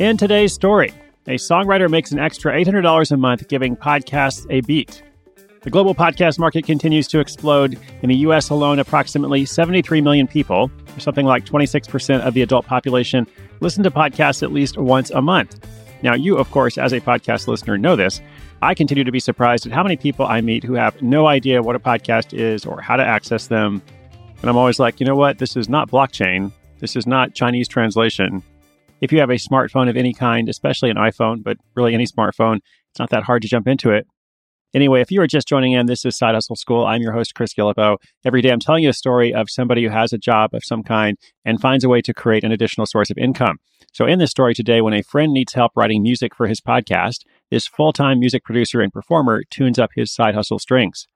In today's story, a songwriter makes an extra $800 a month giving podcasts a beat. The global podcast market continues to explode. In the US alone, approximately 73 million people, or something like 26% of the adult population, listen to podcasts at least once a month. Now, you, of course, as a podcast listener, know this. I continue to be surprised at how many people I meet who have no idea what a podcast is or how to access them. And I'm always like, you know what? This is not blockchain. This is not Chinese translation. If you have a smartphone of any kind, especially an iPhone, but really any smartphone, it's not that hard to jump into it. Anyway, if you are just joining in, this is Side Hustle School. I'm your host, Chris Guillebeau. Every day I'm telling you a story of somebody who has a job of some kind and finds a way to create an additional source of income. So, in this story today, when a friend needs help writing music for his podcast, this full time music producer and performer tunes up his side hustle strings.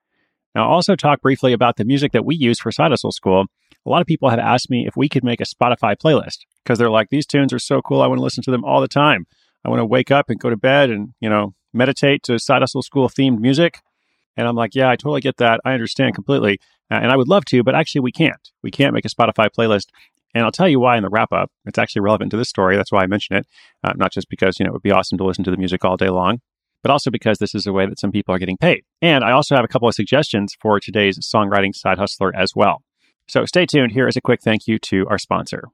Now, I'll also talk briefly about the music that we use for Side Hustle School. A lot of people have asked me if we could make a Spotify playlist because they're like, these tunes are so cool. I want to listen to them all the time. I want to wake up and go to bed and, you know, meditate to Side Hustle School themed music. And I'm like, yeah, I totally get that. I understand completely. Uh, and I would love to, but actually, we can't. We can't make a Spotify playlist. And I'll tell you why in the wrap up. It's actually relevant to this story. That's why I mention it. Uh, not just because, you know, it would be awesome to listen to the music all day long, but also because this is a way that some people are getting paid. And I also have a couple of suggestions for today's songwriting side hustler as well. So stay tuned. Here is a quick thank you to our sponsor.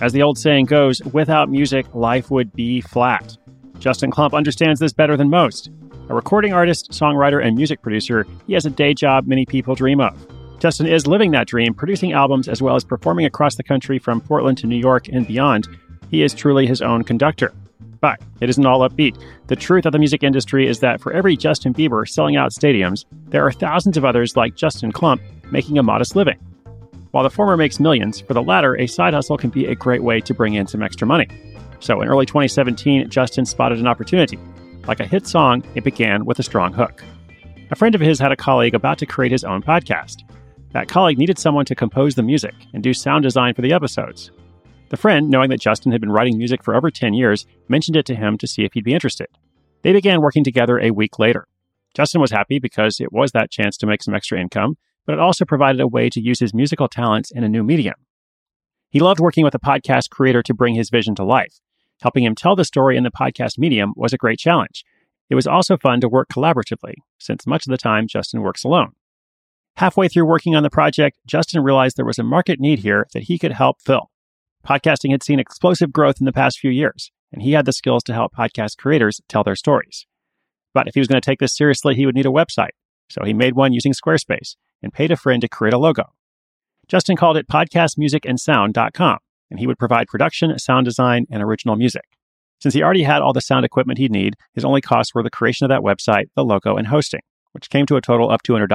As the old saying goes, without music, life would be flat. Justin Klump understands this better than most. A recording artist, songwriter, and music producer, he has a day job many people dream of. Justin is living that dream, producing albums as well as performing across the country from Portland to New York and beyond. He is truly his own conductor. But it isn't all upbeat. The truth of the music industry is that for every Justin Bieber selling out stadiums, there are thousands of others like Justin Klump making a modest living. While the former makes millions, for the latter, a side hustle can be a great way to bring in some extra money. So in early 2017, Justin spotted an opportunity. Like a hit song, it began with a strong hook. A friend of his had a colleague about to create his own podcast. That colleague needed someone to compose the music and do sound design for the episodes. The friend, knowing that Justin had been writing music for over 10 years, mentioned it to him to see if he'd be interested. They began working together a week later. Justin was happy because it was that chance to make some extra income, but it also provided a way to use his musical talents in a new medium. He loved working with a podcast creator to bring his vision to life. Helping him tell the story in the podcast medium was a great challenge. It was also fun to work collaboratively, since much of the time Justin works alone. Halfway through working on the project, Justin realized there was a market need here that he could help fill. Podcasting had seen explosive growth in the past few years, and he had the skills to help podcast creators tell their stories. But if he was going to take this seriously, he would need a website. So he made one using Squarespace and paid a friend to create a logo. Justin called it podcastmusicandsound.com, and he would provide production, sound design, and original music. Since he already had all the sound equipment he'd need, his only costs were the creation of that website, the logo, and hosting, which came to a total of $200.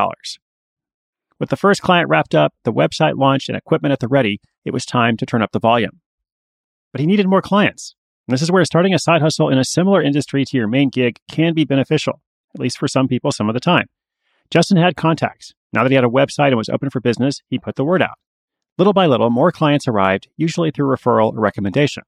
With the first client wrapped up, the website launched, and equipment at the ready, it was time to turn up the volume. But he needed more clients. And this is where starting a side hustle in a similar industry to your main gig can be beneficial, at least for some people some of the time. Justin had contacts. Now that he had a website and was open for business, he put the word out. Little by little, more clients arrived, usually through referral or recommendation.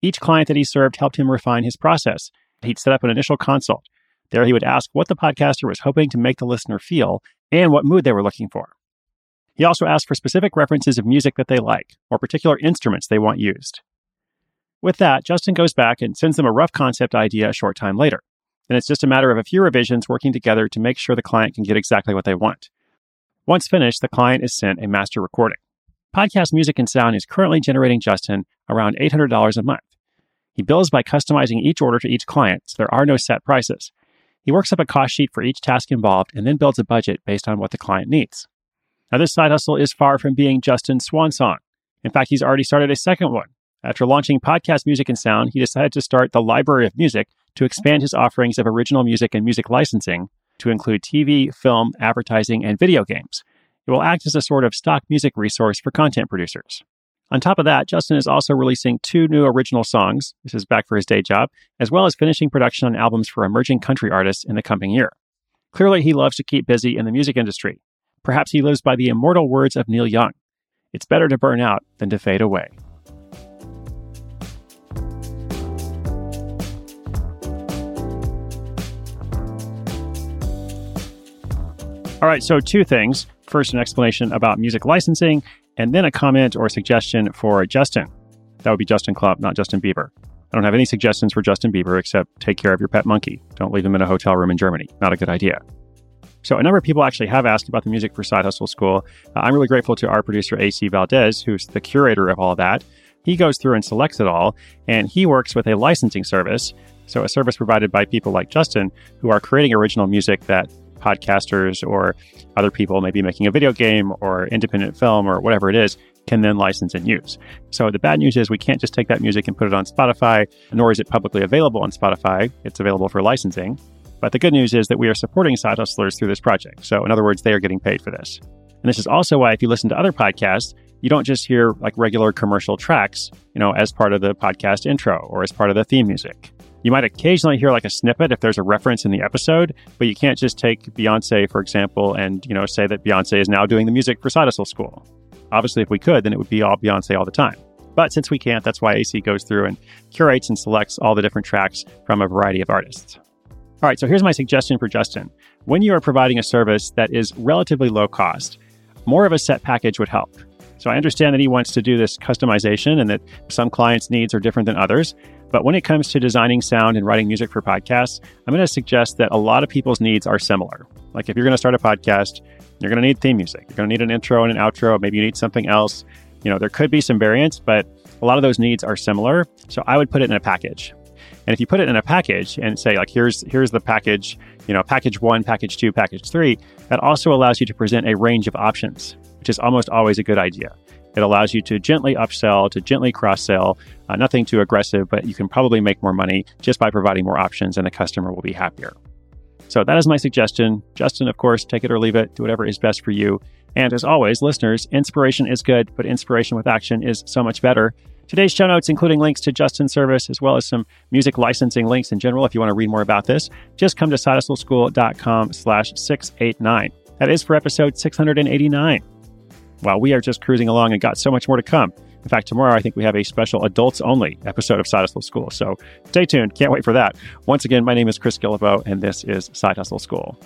Each client that he served helped him refine his process. He'd set up an initial consult. There, he would ask what the podcaster was hoping to make the listener feel and what mood they were looking for. He also asked for specific references of music that they like or particular instruments they want used. With that, Justin goes back and sends them a rough concept idea a short time later and it's just a matter of a few revisions working together to make sure the client can get exactly what they want. Once finished, the client is sent a master recording. Podcast Music and Sound is currently generating Justin around $800 a month. He bills by customizing each order to each client, so there are no set prices. He works up a cost sheet for each task involved and then builds a budget based on what the client needs. Now, this side hustle is far from being Justin's swan song. In fact, he's already started a second one. After launching Podcast Music and Sound, he decided to start the Library of Music, to expand his offerings of original music and music licensing to include TV, film, advertising, and video games. It will act as a sort of stock music resource for content producers. On top of that, Justin is also releasing two new original songs. This is back for his day job, as well as finishing production on albums for emerging country artists in the coming year. Clearly, he loves to keep busy in the music industry. Perhaps he lives by the immortal words of Neil Young It's better to burn out than to fade away. All right, so two things. First, an explanation about music licensing, and then a comment or a suggestion for Justin. That would be Justin Klump, not Justin Bieber. I don't have any suggestions for Justin Bieber except take care of your pet monkey. Don't leave him in a hotel room in Germany. Not a good idea. So, a number of people actually have asked about the music for Side Hustle School. Uh, I'm really grateful to our producer, AC Valdez, who's the curator of all that. He goes through and selects it all, and he works with a licensing service. So, a service provided by people like Justin who are creating original music that podcasters or other people, maybe making a video game or independent film or whatever it is, can then license and use. So the bad news is we can't just take that music and put it on Spotify, nor is it publicly available on Spotify. It's available for licensing. But the good news is that we are supporting side hustlers through this project. So in other words, they are getting paid for this. And this is also why if you listen to other podcasts, you don't just hear like regular commercial tracks, you know, as part of the podcast intro or as part of the theme music. You might occasionally hear like a snippet if there's a reference in the episode, but you can't just take Beyonce, for example, and, you know, say that Beyonce is now doing the music for Hustle School. Obviously, if we could, then it would be all Beyonce all the time. But since we can't, that's why AC goes through and curates and selects all the different tracks from a variety of artists. All right, so here's my suggestion for Justin. When you are providing a service that is relatively low cost, more of a set package would help. So I understand that he wants to do this customization and that some clients' needs are different than others. But when it comes to designing sound and writing music for podcasts, I'm going to suggest that a lot of people's needs are similar. Like if you're going to start a podcast, you're going to need theme music. You're going to need an intro and an outro. Maybe you need something else. You know, there could be some variants, but a lot of those needs are similar. So I would put it in a package. And if you put it in a package and say like here's here's the package, you know, package 1, package 2, package 3, that also allows you to present a range of options, which is almost always a good idea. It allows you to gently upsell, to gently cross sell, uh, nothing too aggressive, but you can probably make more money just by providing more options and the customer will be happier. So that is my suggestion. Justin, of course, take it or leave it, do whatever is best for you. And as always, listeners, inspiration is good, but inspiration with action is so much better. Today's show notes, including links to Justin's service, as well as some music licensing links in general, if you want to read more about this, just come to sidehustleschool.com slash 689. That is for episode 689. Well, we are just cruising along and got so much more to come. In fact, tomorrow I think we have a special adults only episode of Side Hustle School. So stay tuned. Can't wait for that. Once again, my name is Chris Guillebeau, and this is Side Hustle School.